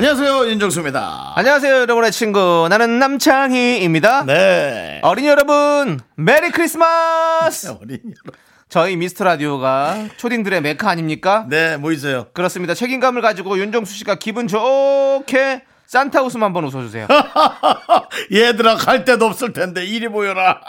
안녕하세요 윤정수입니다. 안녕하세요, 여러분의 친구. 나는 남창희입니다. 네. 어린이 여러분, 메리 크리스마스! 어린이 여러분. 저희 미스터 라디오가 초딩들의 메카 아닙니까? 네, 뭐 있어요? 그렇습니다. 책임감을 가지고 윤정수 씨가 기분 좋게 산타 웃음 한번 웃어주세요. 얘들아 갈 데도 없을 텐데 이리 모여라.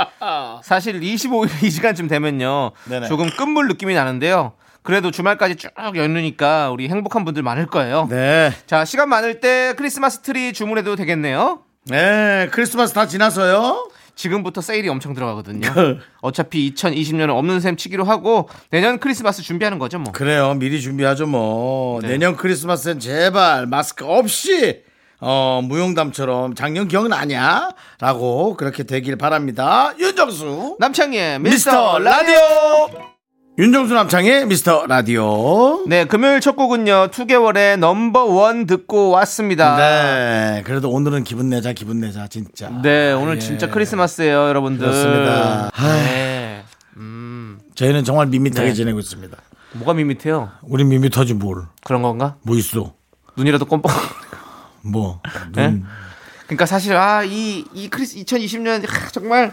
사실 25일 이 시간쯤 되면요. 네네. 조금 끝물 느낌이 나는데요. 그래도 주말까지 쭉 연휴니까 우리 행복한 분들 많을 거예요. 네. 자, 시간 많을 때 크리스마스 트리 주문해도 되겠네요. 네, 크리스마스 다 지나서요. 지금부터 세일이 엄청 들어가거든요. 어차피 2020년은 없는 셈 치기로 하고 내년 크리스마스 준비하는 거죠, 뭐. 그래요. 미리 준비하죠 뭐. 네. 내년 크리스마스엔 제발 마스크 없이 어, 무용담처럼 작년 기억나냐? 라고 그렇게 되길 바랍니다. 윤정수. 남창희의 미스터 미스터 라디오. 라디오. 윤정수 남창의 미스터 라디오. 네, 금요일 첫 곡은요. 2개월의 넘버 원 듣고 왔습니다. 네. 그래도 오늘은 기분 내자, 기분 내자, 진짜. 네, 오늘 예. 진짜 크리스마스예요, 여러분들. 그렇습니다. 네. 음, 저희는 정말 밋밋하게 네. 지내고 있습니다. 뭐가 밋밋해요? 우리 밋밋하지 뭘. 그런 건가? 뭐 있어? 눈이라도 껌뻑. 뭐. 네? 눈. 그러니까 사실 아, 이, 이 크리스 2020년 정말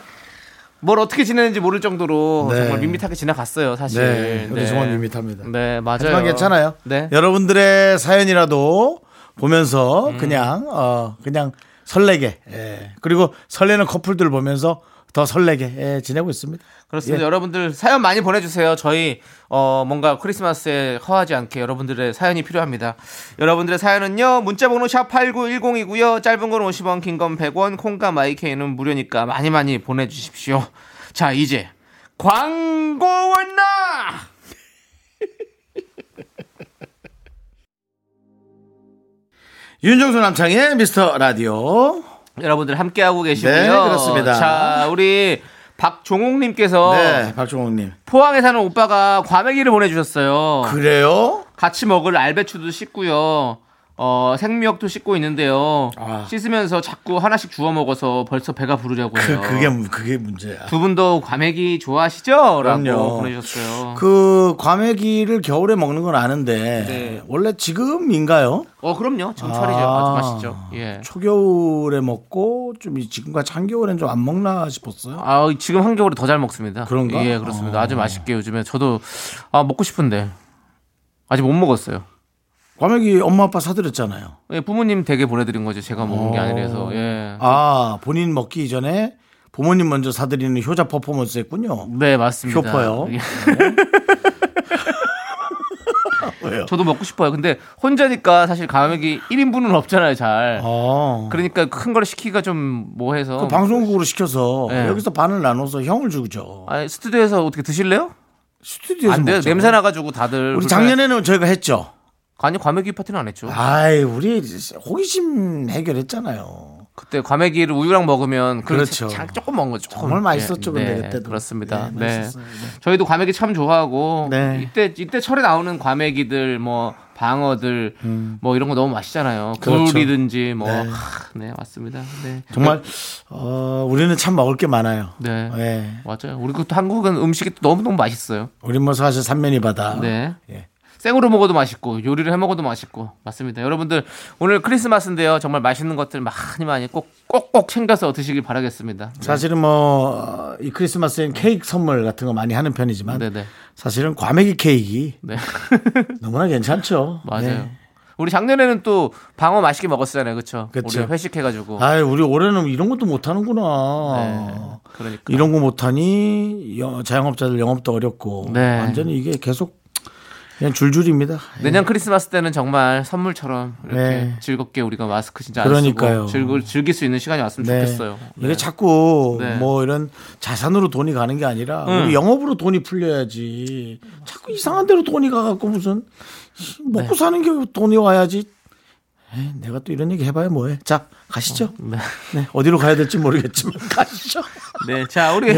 뭘 어떻게 지내는지 모를 정도로 네. 정말 밋밋하게 지나갔어요, 사실. 네. 우리 정말 밋밋합니다. 네, 맞아요. 하지만 괜찮아요. 네. 여러분들의 사연이라도 보면서 음. 그냥 어 그냥 설레게 예. 그리고 설레는 커플들 보면서 더 설레게 예, 지내고 있습니다. 그렇습니다. 예. 여러분들 사연 많이 보내주세요. 저희 어 뭔가 크리스마스에 허하지 않게 여러분들의 사연이 필요합니다. 여러분들의 사연은요. 문자번호 샵 #8910이고요. 짧은 건 50원, 긴 건 100원, 콩과 마이케이는 무료니까 많이 많이 보내주십시오. 자 이제 광고 왔나? 윤정수 남창의 미스터 라디오. 여러분들 함께 하고 계시고요. 네, 그렇습니다. 자 우리 박종옥님께서 네, 박종욱님. 포항에 사는 오빠가 과메기를 보내주셨어요. 그래요? 같이 먹을 알배추도 씻고요. 어, 생미역도 씻고 있는데요. 아. 씻으면서 자꾸 하나씩 주워 먹어서 벌써 배가 부르려고 그 해요. 그 게 그게 문제야. 두 분도 과메기 좋아하시죠? 라고 그럼요. 보내주셨어요. 그 과메기를 겨울에 먹는 건 아는데 네. 원래 지금인가요? 어, 그럼요. 정철이죠. 아주 맛있죠. 예. 초겨울에 먹고 좀 이- 지금같이 한겨울엔 좀 안 먹나 싶었어요. 아, 지금 한겨울에 더 잘 먹습니다. 그런가? 예, 그렇습니다. 어. 아주 맛있게 요즘에 저도 아, 먹고 싶은데 아직 못 먹었어요. 과메기 엄마 아빠 사드렸잖아요. 예, 부모님 댁에 보내드린 거죠. 제가 먹은 게 어. 아니라서. 예. 아 본인 먹기 이전에 부모님 먼저 사드리는 효자 퍼포먼스 했군요. 네, 맞습니다. 효퍼요. 예. 왜요? 저도 먹고 싶어요. 근데 혼자니까 사실 과메기 1인분은 없잖아요, 잘. 어. 그러니까 큰 거를 시키기가 좀 뭐해서. 그 방송국으로 시켜서 네. 여기서 반을 나눠서 형을 주죠. 아니, 스튜디오에서 어떻게 드실래요? 스튜디오에서 안 돼요. 먹죠. 냄새 나가지고 다들. 우리 불편해- 작년에는 저희가 했죠. 아니, 과메기 파티는 안 했죠. 아이 우리 호기심 해결했잖아요. 그때 과메기를 우유랑 먹으면 그 그렇죠. 참 조금 먹은 거죠. 정말 맛있었죠, 예, 근데 네, 그때도. 그렇습니다. 네, 네. 네. 저희도 과메기 참 좋아하고 네. 이때 이때 철에 나오는 과메기들 뭐 방어들 뭐 이런 거 너무 맛있잖아요. 음. 그렇죠. 굴이든지 뭐 네. 네, 네 맞습니다. 네. 정말 어, 우리는 참 먹을 게 많아요. 네. 예. 맞아요. 우리 또 한국은 음식이 또 너무너무 맛있어요. 우리 뭐 사실 삼면이 바다. 네. 예. 생으로 먹어도 맛있고 요리를 해 먹어도 맛있고 맞습니다. 여러분들 오늘 크리스마스인데요. 정말 맛있는 것들 많이 많이 꼭 꼭꼭 챙겨서 드시길 바라겠습니다. 네. 사실은 뭐 이 크리스마스엔 케이크 선물 같은 거 많이 하는 편이지만 네네. 사실은 과메기 케이크 네. 너무나 괜찮죠. 맞아요. 네. 우리 작년에는 또 방어 맛있게 먹었잖아요. 그렇죠? 그쵸. 우리 회식해 가지고. 아이 우리 올해는 이런 것도 못 하는구나. 네. 그러니까 이런 거 못하니 여- 자영업자들 영업도 어렵고 네. 완전히 이게 계속 그냥 줄줄입니다. 내년 크리스마스 때는 정말 선물처럼 이렇게 네. 즐겁게 우리가 마스크 진짜 안 그러니까요. 쓰고 즐길, 즐길 수 있는 시간이 왔으면 네. 좋겠어요. 이게 자꾸 네. 뭐 이런 자산으로 돈이 가는 게 아니라 응. 우리 영업으로 돈이 풀려야지. 자꾸 이상한 데로 돈이 가갖고 무슨 먹고 네. 사는 게 돈이 와야지. 에이, 내가 또 이런 얘기 해봐야 뭐해. 자, 가시죠. 네. 네, 어디로 가야 될지 모르겠지만 가시죠. 네, 자 우리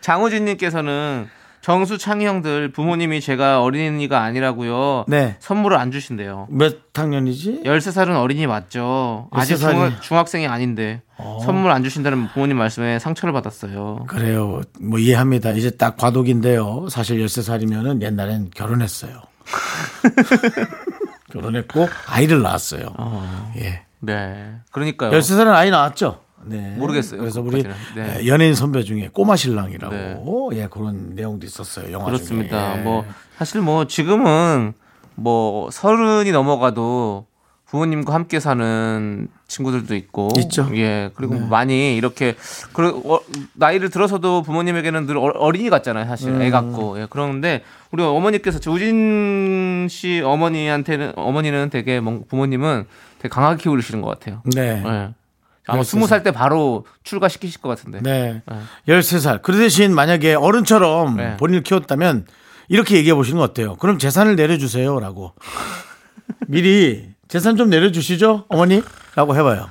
장우진님께서는 정수 창희 형들 부모님이 제가 어린이가 아니라고요. 네. 선물을 안 주신대요. 몇 학년이지? 13살은 어린이 맞죠. 아직 13 살이. 중, 중학생이 아닌데 선물 안 주신다는 부모님 말씀에 상처를 받았어요. 그래요. 뭐 이해합니다. 이제 딱 과도기인데요. 사실 13살이면은 옛날엔 결혼했어요. 결혼했고 아이를 낳았어요. 예. 네. 그러니까요. 13살은 아이 낳았죠? 네. 모르겠어요. 그래서 우리. 네. 연예인 선배 중에 꼬마 신랑이라고 예, 그런 내용도 있었어요. 영화 그렇습니다. 중에. 예. 뭐 사실 뭐 지금은 뭐 서른이 넘어가도 부모님과 함께 사는 친구들도 있고 있죠. 네. 예 그리고 많이 이렇게 그 어, 나이를 들어서도 부모님에게는 늘 어- 어린이 같잖아요 사실 음. 애 같고 예 그런데 우리 어머니께서 우진 씨 어머니한테는 어머니는 되게 뭔- 부모님은 되게 강하게 키우시는 것 같아요. 네. 예. 아마 그랬어요. 스무 살때 바로 출가시키실 것 같은데. 네. 네. 13살. 그 대신 만약에 어른처럼 네. 본인을 키웠다면 이렇게 얘기해 보시는 거 어때요? 그럼 재산을 내려주세요. 라고. 미리 재산 좀 내려주시죠, 어머니? 라고 해봐요.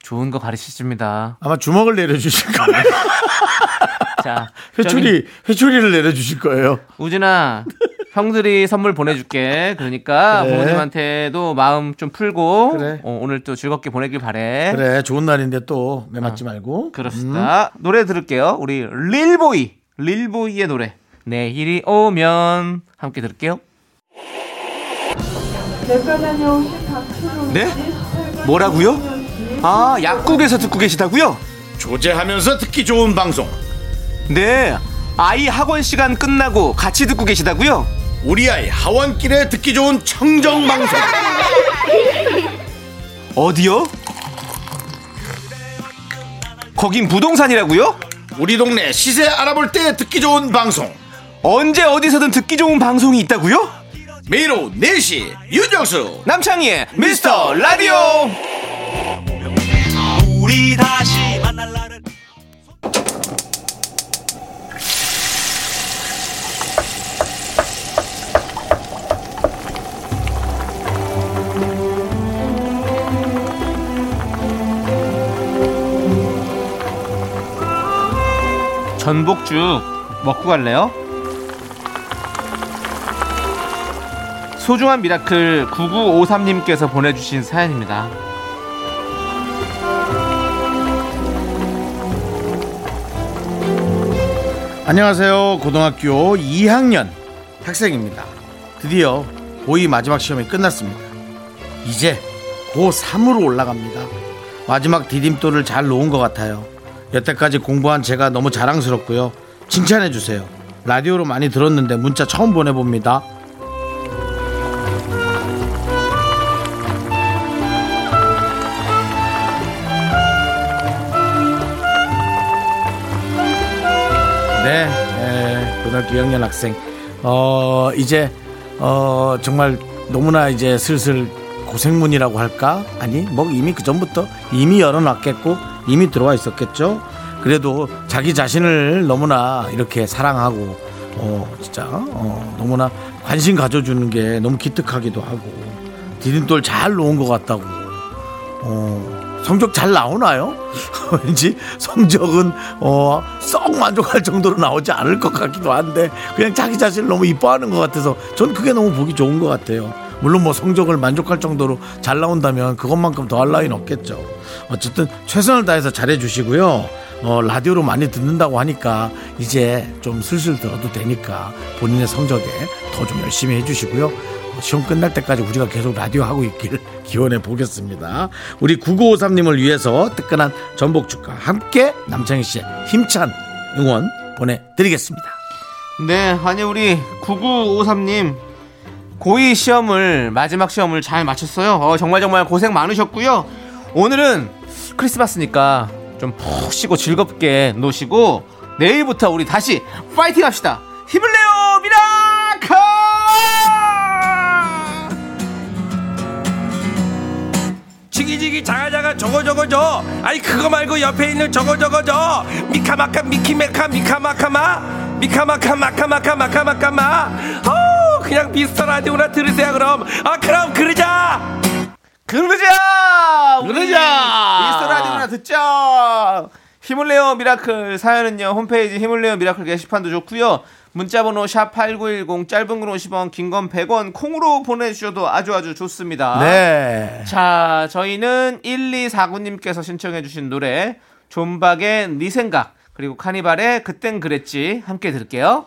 좋은 거 가르치십니다. 아마 주먹을 내려주실 거예요. 자, 회초리, 회초리를 내려주실 거예요. 우진아, 형들이 선물 보내줄게. 그러니까 그래. 부모님한테도 마음 좀 풀고 그래. 어, 오늘 또 즐겁게 보내길 바래. 그래, 좋은 날인데 또 매맞지 말고. 그렇습니다. 노래 들을게요. 우리 릴보이, 릴보이의 노래. 내일이 오면 함께 들을게요. 네? 뭐라고요? 아, 약국에서 듣고 계시다고요? 조제하면서 듣기 좋은 방송. 네. 아이 학원 시간 끝나고 같이 듣고 계시다고요? 우리 아이 하원길에 듣기 좋은 청정 방송. 어디요? 거긴 부동산이라고요? 우리 동네 시세 알아볼 때 듣기 좋은 방송. 언제 어디서든 듣기 좋은 방송이 있다고요? 매일 오후 4시 윤정수 남창희의 미스터 라디오. 전복죽 먹고 갈래요? 소중한 miracle 9953님께서 보내주신 사연입니다. 안녕하세요. 고등학교 2학년 학생입니다. 드디어 고2 마지막 시험이 끝났습니다. 이제 고3으로 올라갑니다. 마지막 디딤돌을 잘 놓은 것 같아요 여태까지 공부한 제가 너무 자랑스럽고요 칭찬해 주세요 라디오로 많이 들었는데 문자 처음 보내봅니다 네, 에, 고등학교 2학년 학생. 어, 이제, 어, 정말 너무나 이제 슬슬 고생문이라고 할까? 아니, 뭐 이미 그 전부터 이미 열어놨겠고, 이미 들어와 있었겠죠? 그래도 자기 자신을 너무나 이렇게 사랑하고, 어, 진짜, 어, 너무나 관심 가져주는 게 너무 기특하기도 하고, 디딤돌 잘 놓은 것 같다고, 어, 성적 잘 나오나요? 왠지 성적은 어, 썩 만족할 정도로 나오지 않을 것 같기도 한데 그냥 자기 자신을 너무 이뻐하는 것 같아서 전 그게 너무 보기 좋은 것 같아요. 물론 뭐 성적을 만족할 정도로 잘 나온다면 그것만큼 더할 나위는 없겠죠. 어쨌든 최선을 다해서 잘해주시고요. 어, 라디오로 많이 듣는다고 하니까 이제 좀 슬슬 들어도 되니까 본인의 성적에 더 좀 열심히 해주시고요. 어, 시험 끝날 때까지 우리가 계속 라디오 하고 있길 기원해 보겠습니다. 우리 9953님을 위해서 뜨끈한 전복죽과 함께 남창희 씨의 힘찬 응원 보내드리겠습니다. 네, 아니 우리 9953님 고2 시험을 마지막 시험을 잘 마쳤어요. 어, 정말 정말 고생 많으셨고요. 오늘은 크리스마스니까 좀 푹 쉬고 즐겁게 노시고 내일부터 우리 다시 파이팅 합시다. 힘을 내요, miracle! 지기지기 자가자가 저거 저거 저 아니 그거 말고 옆에 있는 저거 저거 저 미카마카 미키메카 미카마카마 미카마카 마카마카 마카마카 마 어 그냥 미스터 라디오나 들으세요 그럼 아 그럼 그러자 그러자! 그러자! 미스터 라디오나 듣자! 힘을 내요 미라클 사연은요 홈페이지 힘을 내요 미라클 게시판도 좋고요 문자번호 샵 8910 짧은 건 50원 긴 건 100원 콩으로 보내주셔도 아주 아주 좋습니다 네. 자 저희는 1249님께서 신청해 주신 노래 존박의 네 생각 그리고 카니발의 그땐 그랬지 함께 들을게요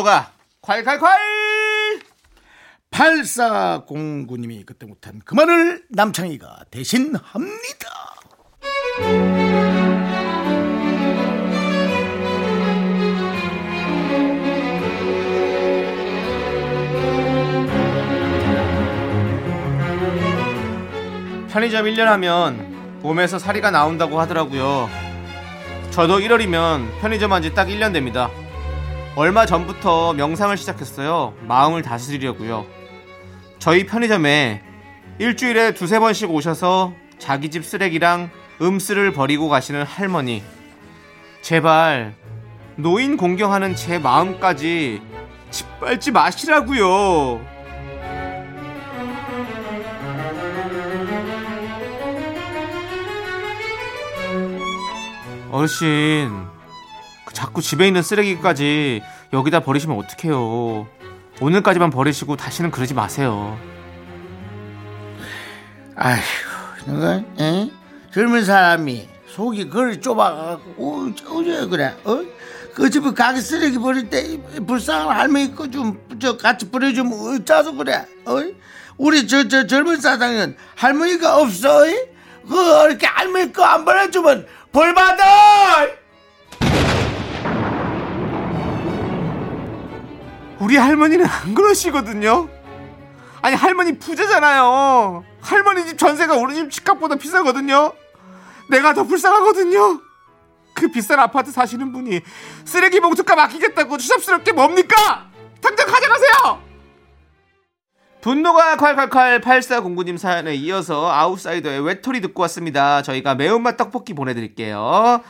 분노가 콸콸콸 8409님이 그때 못한 그 말을 남창희가 대신 합니다. 편의점 1년 하면 몸에서 살이가 나온다고 하더라고요. 저도 1월이면 편의점 한지 딱 1년 됩니다. 얼마 전부터 명상을 시작했어요. 마음을 다스리려고요. 저희 편의점에 일주일에 두세 번씩 오셔서 자기 집 쓰레기랑 음쓰를 버리고 가시는 할머니. 제발 노인 공경하는 제 마음까지 짓밟지 마시라고요. 어르신, 그 자꾸 집에 있는 쓰레기까지 여기다 버리시면 어떡해요. 오늘까지만 버리시고 다시는 그러지 마세요. 아휴, 너가 에? 젊은 사람이 속이 그리 좁아가고 어째 그래? 어? 그 집에 가게 쓰레기 버릴 때 불쌍한 할머니 거 좀 저 같이 버려주면 어쩌서 그래? 어? 우리 저 저 젊은 사장은 할머니가 없어? 이? 그 이렇게 할머니 거 안 버려주면 벌 받아! 우리 할머니는 안 그러시거든요. 아니 할머니 부자잖아요. 할머니 집 전세가 우리 집 집값보다 비싸거든요. 내가 더 불쌍하거든요. 그 비싼 아파트 사시는 분이 쓰레기 봉투값 아끼겠다고 추잡스럽게 뭡니까? 당장 가져가세요. 분노가 콸콸콸 8409님 사연에 이어서 아웃사이더의 외톨이 듣고 왔습니다. 저희가 매운맛 떡볶이 보내드릴게요.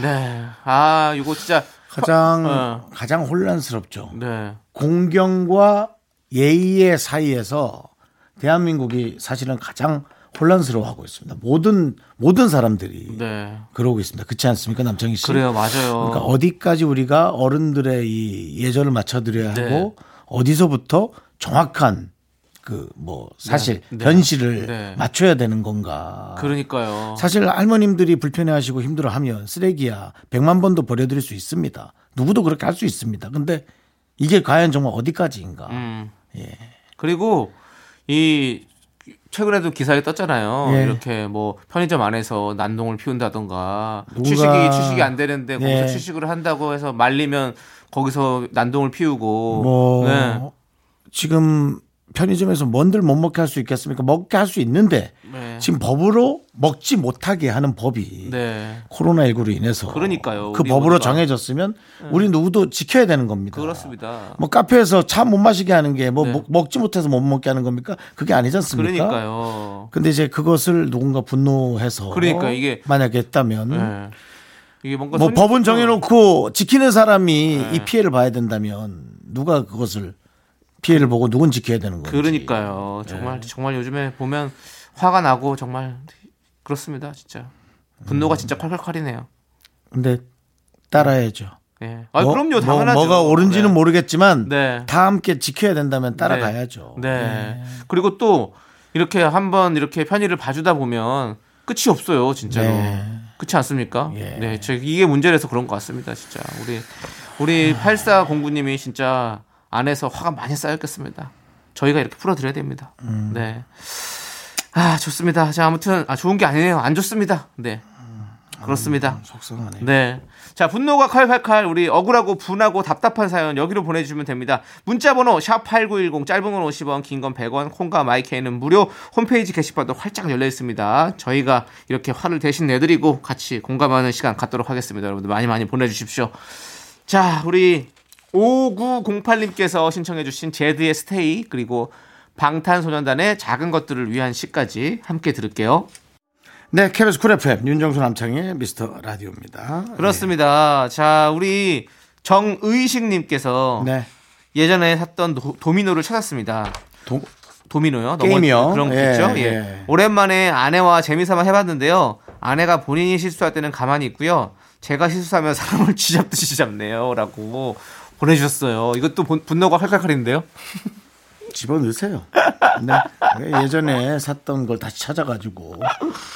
네. 아, 이거 진짜. 가장 어. 가장 혼란스럽죠. 네. 공경과 예의의 사이에서 대한민국이 사실은 가장 혼란스러워하고 있습니다. 모든 모든 사람들이 네. 그러고 있습니다. 그렇지 않습니까, 남창희 씨? 그래요, 맞아요. 그러니까 어디까지 우리가 어른들의 이 예절을 맞춰드려야 네. 하고 어디서부터 정확한 그 뭐 사실 네. 현실을 네. 맞춰야 되는 건가? 그러니까요. 사실 할머님들이 불편해하시고 힘들어하면 쓰레기야 100만 번도 버려드릴 수 있습니다. 누구도 그렇게 할 수 있습니다. 근데 이게 과연 정말 어디까지인가? 음. 예. 그리고 이 최근에도 기사에 떴잖아요. 예. 이렇게 뭐 편의점 안에서 난동을 피운다던가 누군가- 취식이 취식이 안 되는데 거기서 예. 취식을 한다고 해서 말리면 거기서 난동을 피우고 뭐 네. 지금 편의점에서 뭔들 못 먹게 할 수 있겠습니까? 먹게 할 수 있는데 네. 지금 법으로 먹지 못하게 하는 법이 네. 코로나 19로 인해서 그러니까요. 그 법으로 모두가. 정해졌으면 우리 누구도 지켜야 되는 겁니다. 그렇습니다. 뭐 카페에서 차 못 마시게 하는 게뭐 네. 먹지 못해서 못 먹게 하는 겁니까? 그게 아니지 않습니까? 그러니까요. 근데 이제 그것을 누군가 분노해서 그러니까 이게- 만약에 했다면 네. 이게 뭔가 뭐 손- 법은 정해놓고 지키는 사람이 네. 이 피해를 봐야 된다면 누가 그것을 피해를 보고 누군 지켜야 되는 거예요. 그러니까요. 정말 네. 정말 요즘에 보면 화가 나고 정말 그렇습니다. 진짜 분노가 진짜 콸콸콸이네요. 근데 따라야죠. 예. 아 뭐- 그럼요. 뭐- 당연하죠. 뭐 가 옳은지는 네. 모르겠지만 네. 다 함께 지켜야 된다면 따라가야죠. 네. 그리고 또 이렇게 한번 이렇게 편의를 봐주다 보면 끝이 없어요, 진짜로. 네. 그렇지 않습니까? 예. 네, 저 이게 문제라서 그런 것 같습니다, 진짜. 우리 우리 8409님이 진짜 안에서 화가 많이 쌓였겠습니다. 저희가 이렇게 풀어드려야 됩니다. 음. 네. 아 좋습니다. 자 아무튼 아 좋은 게 아니네요. 안 좋습니다. 네. 그렇습니다. 속상하네. 네. 자, 분노가 칼칼칼 우리 억울하고 분하고 답답한 사연 여기로 보내주시면 됩니다. 문자번호 샵 8910 짧은 건 50원, 긴 건 100원, 콩과 마이케이는 무료 홈페이지 게시판도 활짝 열려 있습니다. 저희가 이렇게 화를 대신 내드리고 같이 공감하는 시간 갖도록 하겠습니다. 여러분들 많이 많이 보내주십시오. 자, 우리 5908님께서 신청해주신 Zedd의 Stay 그리고 방탄소년단의 작은 것들을 위한 시까지 함께 들을게요. 네, KBS Cool FM 윤정수 남창의 미스터 라디오입니다. 그렇습니다. 자, 우리 정의식님께서 네. 예전에 샀던 도, 미노를 찾았습니다. 도- 도미노요? 게임이요? 그런 거 예, 있죠? 예. 예. 오랜만에 아내와 재미삼아 해봤는데요. 아내가 본인이 실수할 때는 가만히 있고요. 제가 실수하면 사람을 쥐잡듯이 잡네요. 라고 보내주셨어요. 이것도 본- 분노가 칼칼칼인데요. 집어넣으세요. 네. 예전에 샀던 걸 다시 찾아가지고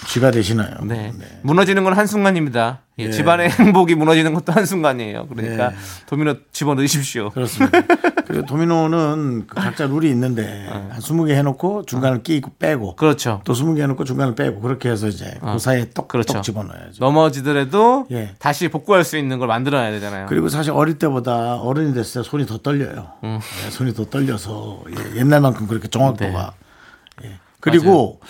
쥐가 되시나요? 네. 무너지는 건 한순간입니다. 예, 예. 집안의 행복이 무너지는 것도 한순간이에요. 그러니까 예. 도미노 집어 넣으십시오. 그렇습니다. 그리고 도미노는 그 각자 룰이 있는데 한 20개 해놓고 중간을 끼고 빼고 그렇죠. 또 20개 해놓고 중간을 빼고 그렇게 해서 이제 그 사이에 똑똑 그렇죠. 집어넣어야죠. 넘어지더라도 예. 다시 복구할 수 있는 걸 만들어야 되잖아요. 그리고 사실 어릴 때보다 어른이 됐을 때 손이 더 떨려요. 음. 예, 손이 더 떨려서 예, 옛날만큼 그렇게 정확도가. 네. 예. 그리고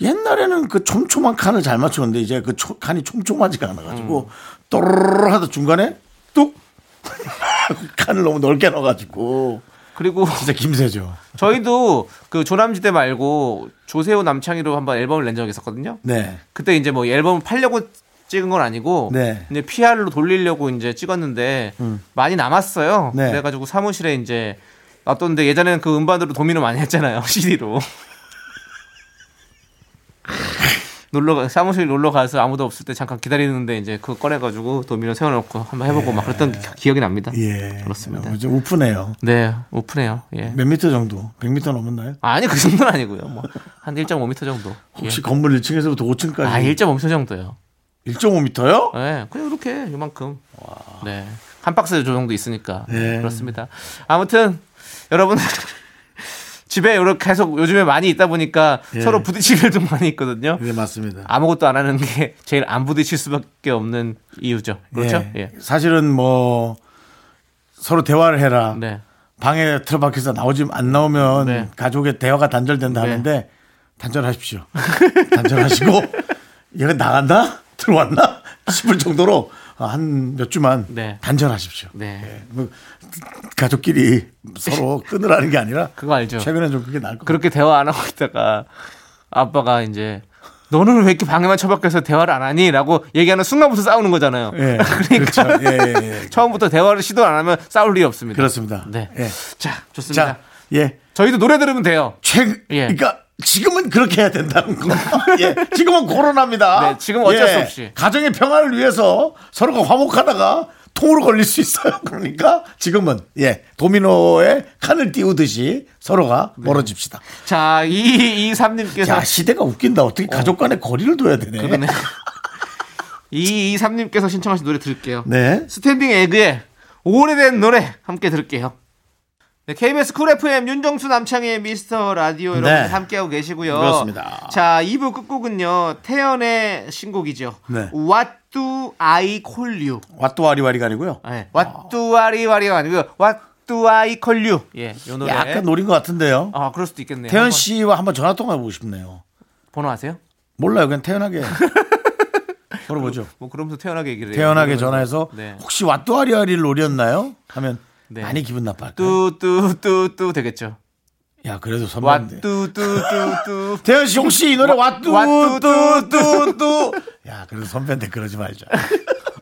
옛날에는 그 촘촘한 칸을 잘 맞추는데 이제 그 초- 칸이 촘촘하지가 않아가지고 음. 또르르 하다 중간에 뚝 칸을 너무 넓게 넣어가지고 그리고 진짜 김새죠. 저희도 그 조남지대 말고 조세호 남창희로 한번 앨범을 낸 적이 있었거든요. 네. 그때 이제 뭐 앨범을 팔려고 찍은 건 아니고 네. 이제 PR로 돌리려고 이제 찍었는데 많이 남았어요. 네. 그래가지고 사무실에 이제 놔뒀는데 예전에는 그 음반으로 도미노 많이 했잖아요. CD로. 놀러 가- 사무실 놀러 가서 아무도 없을 때 잠깐 기다리는데 이제 그거 꺼내가지고 도미노 세워놓고 한번 해보고 막 그랬던 기- 기억이 납니다. 예. 그렇습니다. 좀 우프네요. 네, 오픈해요. 예. 몇 미터 정도? 100미터 넘었나요? 아니, 그 정도는 아니고요. 뭐 한 1.5m 정도. 혹시 예. 건물 1층에서부터 5층까지 아 1.5m 정도요. 1.5m요? 네, 그냥 이렇게 이만큼. 네. 한 박스 저 정도 있으니까. 네. 그렇습니다. 아무튼 여러분 집에 이렇게 계속 요즘에 많이 있다 보니까 예. 서로 부딪힐 일도 많이 있거든요. 네, 맞습니다. 아무것도 안 하는 게 제일 안 부딪힐 수밖에 없는 이유죠. 그렇죠? 예. 예. 사실은 뭐 서로 대화를 해라. 네. 방에 틀어박혀서 나오지 안 나오면 네. 가족의 대화가 단절된다 네. 하는데 단절하십시오. 단절하시고 얘가 나간다 들어왔나 싶을 정도로 한 몇 주만 네. 단절하십시오. 네. 예. 뭐 가족끼리 서로 끊으라는 게 아니라 그거 알죠? 최근에 좀 그게 나을 것 같아요. 그렇게 대화 안 하고 있다가 아빠가 이제 너는 왜 이렇게 방에만 처박혀서 대화를 안 하니? 라고 얘기하는 순간부터 싸우는 거잖아요. 예. 그러니까 그렇죠. 예, 예, 예. 처음부터 대화를 시도 안 하면 싸울 일이 없습니다. 그렇습니다. 네. 예. 자, 좋습니다. 자, 예. 저희도 노래 들으면 돼요. 최, 예. 그러니까 지금은 그렇게 해야 된다는 거. 예, 지금은 코로나입니다. 네, 지금 어쩔 예, 수 없이. 가정의 평화를 위해서 서로가 화목하다가 통으로 걸릴 수 있어요. 그러니까 지금은 예 도미노에 칸을 띄우듯이 서로가 네. 멀어집시다. 자, 223님께서 야 시대가 웃긴다. 어떻게 가족 간에 거리를 둬야 되네. 그러네. 223님께서 신청하신 노래 들을게요. 네. Standing Egg의 오래된 노래 함께 들을게요. 네, KBS Cool FM 윤정수 남창의 미스터 라디오 여러분 네. 함께하고 계시고요. 그렇습니다. 자, 2부 끝곡은요. 태연의 신곡이죠. 네. What do I call you? 왓또와리와리가 아니고요. 네. What do I 와리가 아니고요. What do I call you? 예, 요 노래. 약간 노린 것 같은데요. 아, 그럴 수도 있겠네요. 태연 씨와 한번 전화 통화 해보고 싶네요. 번호 아세요? 몰라요. 그냥 태연하게 물어보죠. 뭐 그러면서 태연하게 얘기를 해요. 태연하게 그러면서. 전화해서 네. 혹시 왓또와리와리를 노렸나요? 하면 네. 많이 기분 나빠할까요? 뚜뚜뚜뚜 되겠죠. 야 그래도 선배인데 왓뚜뚜뚜뚜 태연 씨 혹시 이 노래 왓뚜 왓뚜, 뚜뚜뚜 야 그래도 선배인데 그러지 말자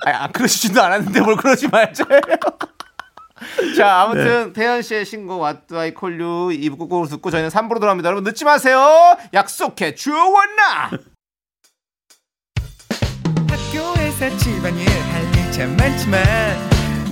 아, 아, 그러시지도 않았는데 뭘 그러지 말자. 자, 아무튼 태연 씨의 신곡 I Call You 2부 곡으로 듣고 저희는 3부로 돌아옵니다. 여러분 늦지 마세요. 약속해 주원나. 학교에서 집안일 할일참 많지만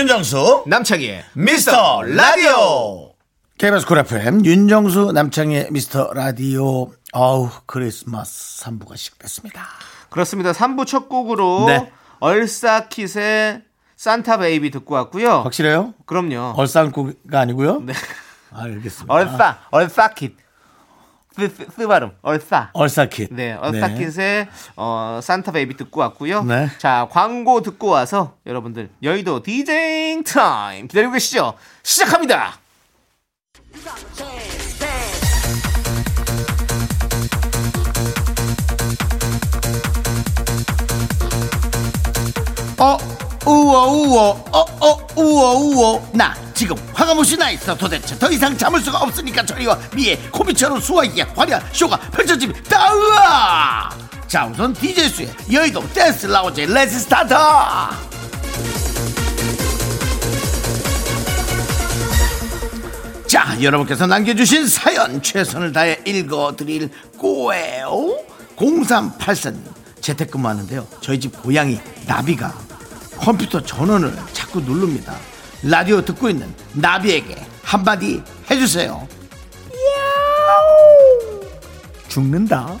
윤정수 남창희의 미스터 라디오 KBS Cool FM 윤정수 남창희의 미스터 라디오 어우 크리스마스 3부가 시작됐습니다 그렇습니다. 3부 첫 곡으로 네. 얼싸킷의 Santa Baby 듣고 왔고요. 확실해요? 그럼요. 얼싸안고가 아니고요? 네. 아, 알겠습니다 얼싸, 얼싸킷. 쓰, 쓰, 쓰 발음. 얼싸. 얼싸킷 네, 얼싸킷의 어, Santa Baby 듣고 왔고요. 네. 자, 광고 듣고 와서 여러분들 여의도 디제잉 타임 기다리고 계시죠? 시작합니다. 어 우워 우워. 어어 우워 우워. 나 지금 화가무시 나 있어. 도대체 더 이상 참을 수가 없으니까 저리와. 미에 코미처럼 수화기에 화려한 쇼가 펼쳐집니다 으아! 자 우선 DJ 수의 여의도 댄스 라운지 레츠 스타트 자 여러분께서 남겨주신 사연 최선을 다해 읽어드릴 거예요. 0384님 재택근무하는데요. 저희 집 고양이 나비가 컴퓨터 전원을 자꾸 누릅니다 라디오 듣고 있는 나비에게 한마디 해주세요 야옹. 죽는다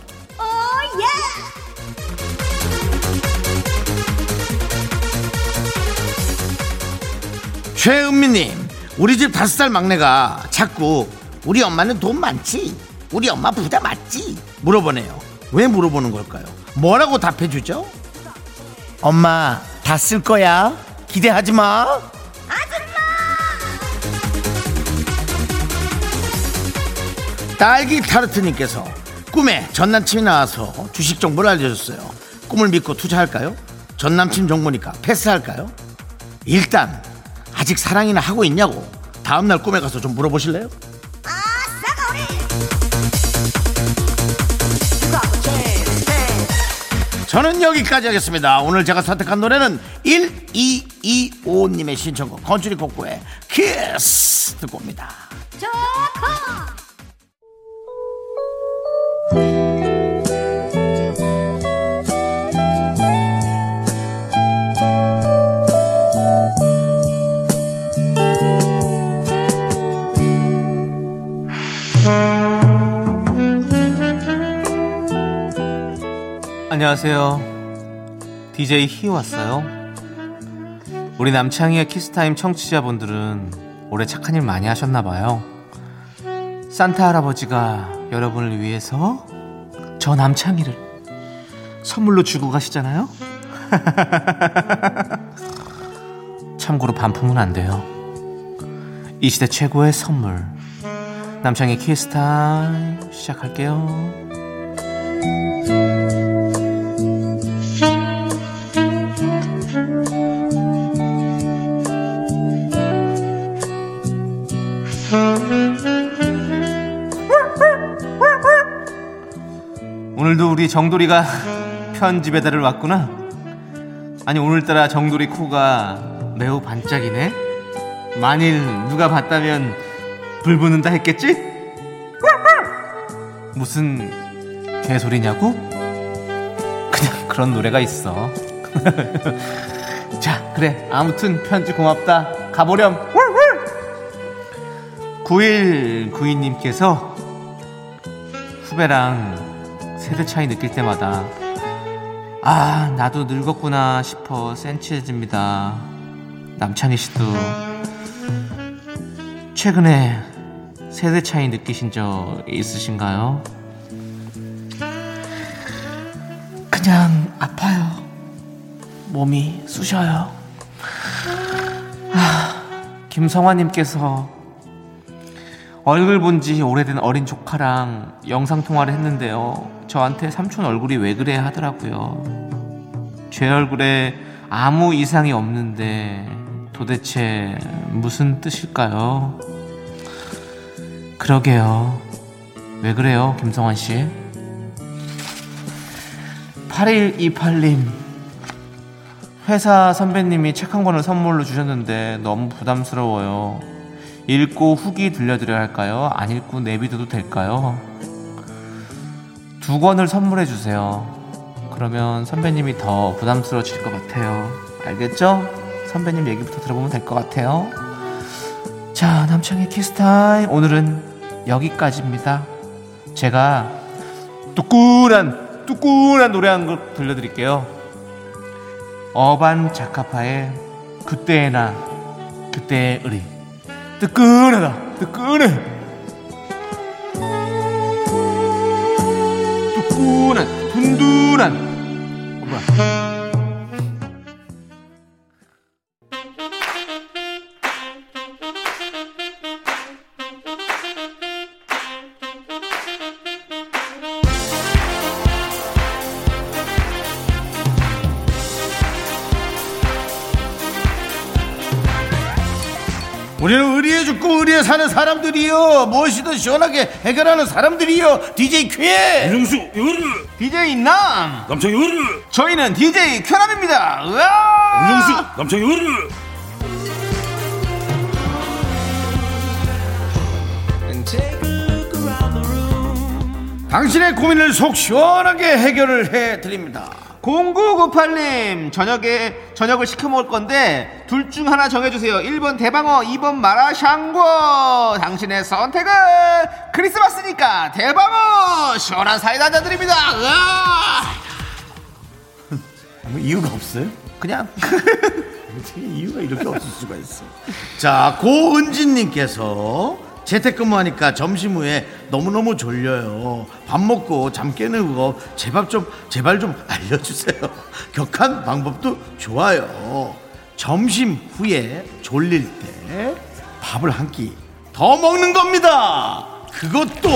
최은미님, 우리 집 다섯 살 막내가 자꾸 우리 엄마는 돈 많지? 우리 엄마 부자 맞지? 물어보네요. 왜 물어보는 걸까요? 뭐라고 답해주죠? 엄마, 다 쓸 거야. 기대하지 마. 딸기 타르트님께서 꿈에 전 남친이 나와서 주식 정보를 알려줬어요. 꿈을 믿고 투자할까요? 전 남친 정보니까 패스할까요? 일단 아직 사랑이나 하고 있냐고 다음날 꿈에 가서 좀 물어보실래요? 저는 여기까지 하겠습니다. 오늘 제가 선택한 노래는 1225님의 신청곡 건축이 곡구의 키스 듣고 옵니다. 안녕하세요. DJ 희 왔어요. 우리 남창희의 키스타임 청취자분들은 올해 착한 일 많이 하셨나봐요. 산타 할아버지가 여러분을 위해서 저 남창희를 선물로 주고 가시잖아요. 참고로 반품은 안 돼요. 이 시대 최고의 선물. 남창희 키스타임 시작할게요. 정돌이가 편지 배달을 왔구나. 아니 오늘따라 정돌이 코가 매우 반짝이네. 만일 누가 봤다면 불 붙는다 했겠지? 무슨 개소리냐고? 그냥 그런 노래가 있어. 자, 그래. 아무튼 편지 고맙다. 가보렴. 9192님께서 후배랑 세대 차이 느낄 때마다 아 나도 늙었구나 싶어 센치해집니다. 남창희 씨도 최근에 세대 차이 느끼신 적 있으신가요? 그냥 아파요. 몸이 쑤셔요. 아, 김성화님께서 얼굴 본 지 오래된 어린 조카랑 영상 통화를 했는데요. 저한테 삼촌 얼굴이 왜 그래 하더라고요. 제 얼굴에 아무 이상이 없는데 도대체 무슨 뜻일까요? 그러게요. 왜 그래요, 김성환 씨? 8128님. 회사 선배님이 책 한 권을 선물로 주셨는데 너무 부담스러워요. 읽고 후기 들려드려야 할까요? 안 읽고 내비둬도 될까요? 두 권을 선물해 주세요. 그러면 선배님이 더 부담스러워질 것 같아요. 알겠죠? 선배님 얘기부터 들어보면 될 것 같아요. 자, 남창희의 키스타임. 오늘은 여기까지입니다. 제가 뚜꾸란, 뚜꾸란 노래 한 곡 들려드릴게요. 어반 자카파의 그때의 나, 그때의 의리. 뜨끈하다, 뜨끈해. 뜨끈한. 어, 뭐야. 사람들이요. 무엇이든 시원하게 해결하는 사람들이요. DJ 퀴에 윤정수 요르 DJ 남! 남창 요르 저희는 DJ 쾌남입니다. 으아! 윤정수 남창 요르 당신의 고민을 속 시원하게 해결을 해드립니다 0998님 저녁에 저녁을 시켜 먹을 건데 둘 중 하나 정해주세요. 1번 대방어 2번 마라샹궈. 당신의 선택은 크리스마스니까 대방어! 시원한 사이다 한잔 드립니다! 뭐 이유가 없어요? 그냥. 어떻게 이유가 이렇게 없을 수가 있어? 자 고은진님께서 재택근무하니까 점심 후에 너무너무 졸려요. 밥 먹고 잠 깨는 거 제발 좀 제발 좀 알려주세요. 격한 방법도 좋아요. 점심 후에 졸릴 때 밥을 한 끼 더 먹는 겁니다. 그것도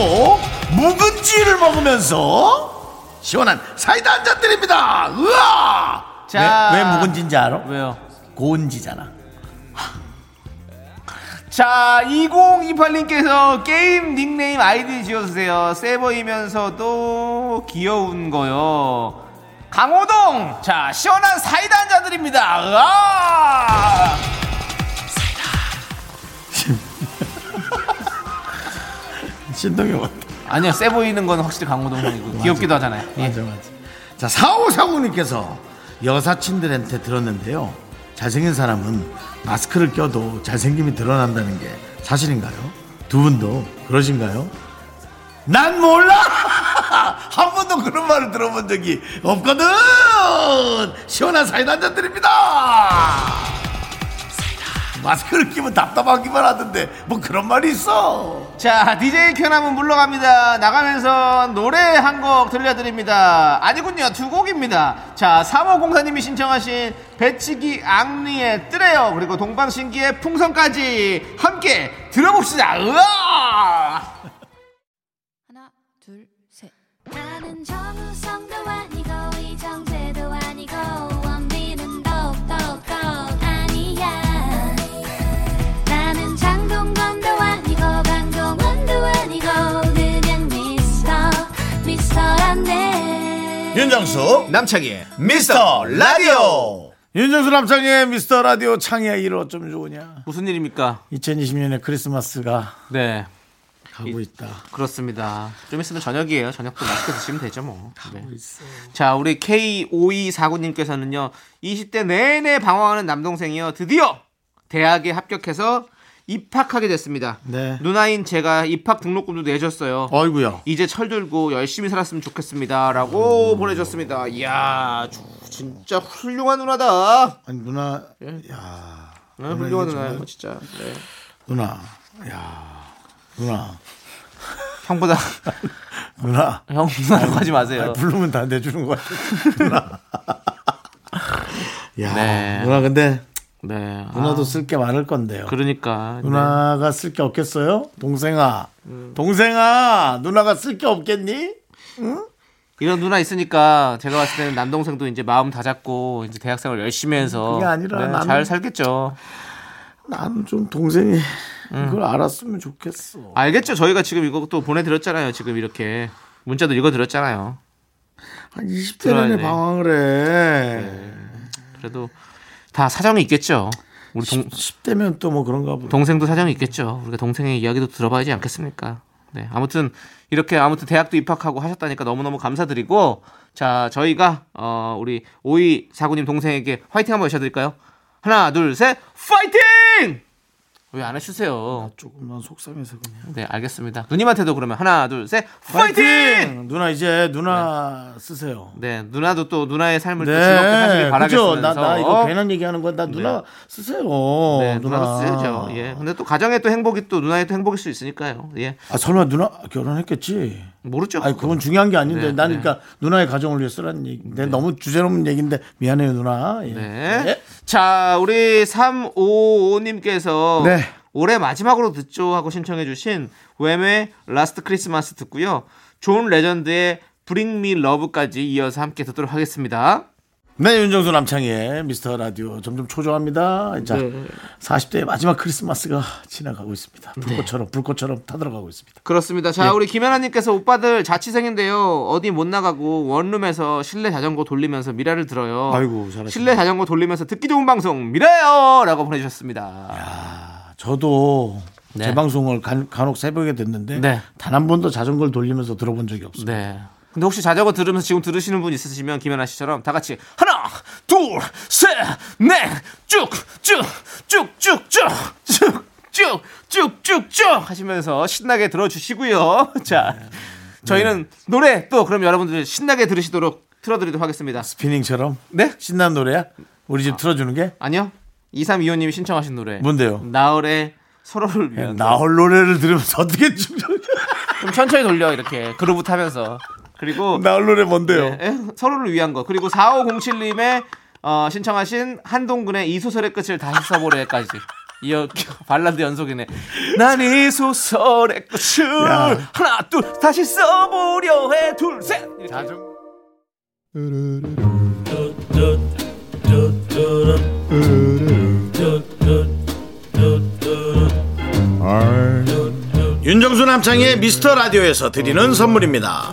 묵은지를 먹으면서 시원한 사이다 한 잔 드립니다. 으아 자. 왜, 왜 묵은지인지 알아? 왜요? 고은지잖아 자 2028님께서 게임 닉네임 아이디 지어주세요. 세 보이면서도 귀여운 거요. 강호동! 자 시원한 사이다 한잔 드립니다. 으아! 신동이 왔다 아니요 세 보이는 건 확실히 강호동 형이고 귀엽기도 하잖아요. 예. 맞아 맞아. 자 사오사구님께서 여사친들한테 들었는데요 잘생긴 사람은 마스크를 껴도 잘생김이 드러난다는 게 사실인가요? 두 분도 그러신가요? 난 몰라 한 번도 그런 말을 들어본 적이 없거든 시원한 사이다 한잔 드립니다 마스크를 끼면 답답하기만 하던데 뭐 그런 말이 있어 자 DJ 켜남은 물러갑니다. 나가면서 노래 한 곡 들려드립니다. 아니군요. 두 곡입니다. 자 3호공사님이 신청하신 배치기 앙리의 뜨래요. 그리고 동방신기의 풍선까지 함께 들어봅시다. 으아! 하나 둘 셋. 나는 정우성도 아니고 이정재도 윤정수 남창희의 미스터 라디오 윤정수 남창의 미스터 라디오 창의야 일 어쩜 좋으냐 무슨 일입니까 2020년에 크리스마스가 네 가고 있다 그렇습니다. 좀 있으면 저녁이에요. 저녁도 맛있게 드시면 되죠, 뭐. 네. 자, 우리 K5249님께서는요, 20대 내내 방황하는 남동생이요, 드디어 대학에 합격해서 입학하게 됐습니다. 네. 누나인 제가 입학 등록금도 내줬어요. 어이구야 이제 철들고 열심히 살았으면 좋겠습니다. 라고 보내줬습니다. 이야, 주- 진짜 훌륭한 누나다. 아니 누나 예. 야 네, 누나 훌륭한 누나예요, 정말- 진짜. 네. 누나 야 누나 형보다, 누나 형 누나라고 하지 마세요. 아니, 부르면 다 내주는 것 같아 누나 야 네. 누나 근데 네. 누나도 아, 쓸게 많을 건데요 그러니까. 네. 누나가 쓸게 없겠어요 동생아 동생아 누나가 쓸 게 없겠니 이런 누나 있으니까 제가 봤을 때는 남동생도 이제 마음 다 잡고 이제 대학생활 열심히 해서 그게 아니라 네, 나는- 잘 살겠죠. 나는 좀 동생이 그걸 알았으면 좋겠어 알겠죠? 저희가 지금 또 보내드렸잖아요. 지금 이렇게 문자도 읽어드렸잖아요. 한 20대 들어야 내내 돼. 방황을 해 그래도 다 사정이 있겠죠. 우리 동, 10대면 또 뭐 그런가 보다 동생도 사정이 있겠죠. 우리가 동생의 이야기도 들어봐야지 않겠습니까? 네, 아무튼 이렇게 아무튼 대학도 입학하고 하셨다니까 너무너무 감사드리고 자 저희가 어 우리 오이 사구님 동생에게 화이팅 한번 외쳐 드릴까요? 하나, 둘, 셋, 파이팅! 왜안 해주세요? 조금만 속상해서 그냥. 네, 알겠습니다. 누님한테도 그러면 하나, 둘, 셋, 파이팅! 누나 이제 누나 쓰세요. 네, 누나도 또 누나의 삶을 또 즐겁게 그죠? 바라겠습니다. 나, 나 이거 괜한 얘기하는 건 나 누나 쓰세요. 네, 누나. 누나도 쓰죠. 예. 근데 또 가정의 또 행복이 또 누나의 또 행복일 수 있으니까요. 예. 아 설마 누나 결혼했겠지? 모르죠. 아니 그건 중요한 게 아닌데 네, 난 네. 그러니까 누나의 가정을 위해 쓰라는 얘기. 내 너무 주제넘는 얘기인데 미안해요 누나. 예. 네. 자, 우리 355님께서 네. 올해 마지막으로 듣죠 하고 신청해 주신 왬의 Last Christmas 듣고요. 존 레전드의 Bring Me Love까지 이어서 함께 듣도록 하겠습니다. 네, 윤정수 남창희의 미스터 라디오 점점 초조합니다. 자, 네. 40대의 마지막 크리스마스가 지나가고 있습니다. 불꽃처럼 불꽃처럼 타들어가고 있습니다. 그렇습니다. 자, 우리 김연아님께서 오빠들 자취생인데요. 어디 못 나가고 원룸에서 실내 자전거 돌리면서 미라를 들어요. 아이고, 잘하시네. 실내 자전거 돌리면서 듣기 좋은 방송 미라요!라고 보내주셨습니다. 저도 네. 제 방송을 간, 간혹 새벽에 듣는데 네. 단한 번도 자전거를 돌리면서 들어본 적이 없어요. 네. 근데 혹시 자전거 들으면서 지금 들으시는 분 있으시면 김연아 씨처럼 다 같이 하나, 둘, 셋, 넷, 쭉, 쭉, 쭉, 쭉, 쭉, 쭉, 쭉, 쭉, 쭉, 쭉 하시면서 신나게 들어주시고요. 자, 저희는 노래 또 그럼 여러분들 신나게 들으시도록 틀어드리도록 하겠습니다. 스피닝처럼 네? 신난 노래야? 우리 집 틀어주는 게 아니요. 2325님이 신청하신 노래. 뭔데요? 나얼의 서로를 위한. 나홀 노래를 들으면서 어떻게 좀좀 천천히 돌려 이렇게 그루브 타면서. 그리고 나홀 노래 뭔데요? 네, 에? 서로를 위한 거. 그리고 4507님의 어, 신청하신 한동근의 이 소설의 끝을 다시 써보래까지. 이어 발라드 연속이네. 난 이 소설의 끝을 야. 하나 둘 다시 써보려 해 둘 셋. 이렇게. 윤정수 남창희의 미스터 라디오에서 드리는 선물입니다.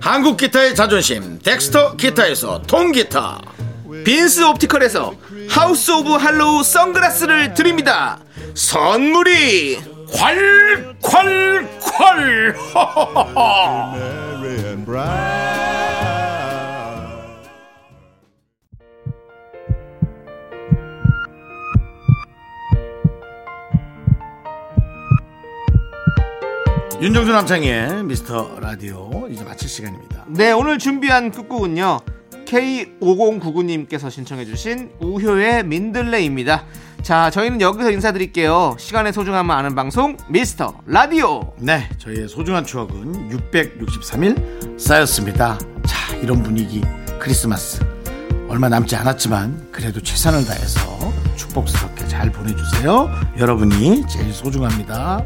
한국 기타의 자존심 덱스터 기타에서 통기타. 빈스 옵티컬에서 하우스 오브 할로우 선글라스를 드립니다. 선물이 콸콸콸 윤정수 남창희의 미스터 라디오 이제 마칠 시간입니다. 네 오늘 준비한 끝곡은요 K5099님께서 신청해주신 우효의 민들레입니다. 자 저희는 여기서 인사드릴게요. 시간의 소중함을 아는 방송 미스터 라디오. 네 저희의 소중한 추억은 663일 쌓였습니다. 자 이런 분위기 크리스마스. 얼마 남지 않았지만 그래도 최선을 다해서 축복스럽게 잘 보내주세요. 여러분이 제일 소중합니다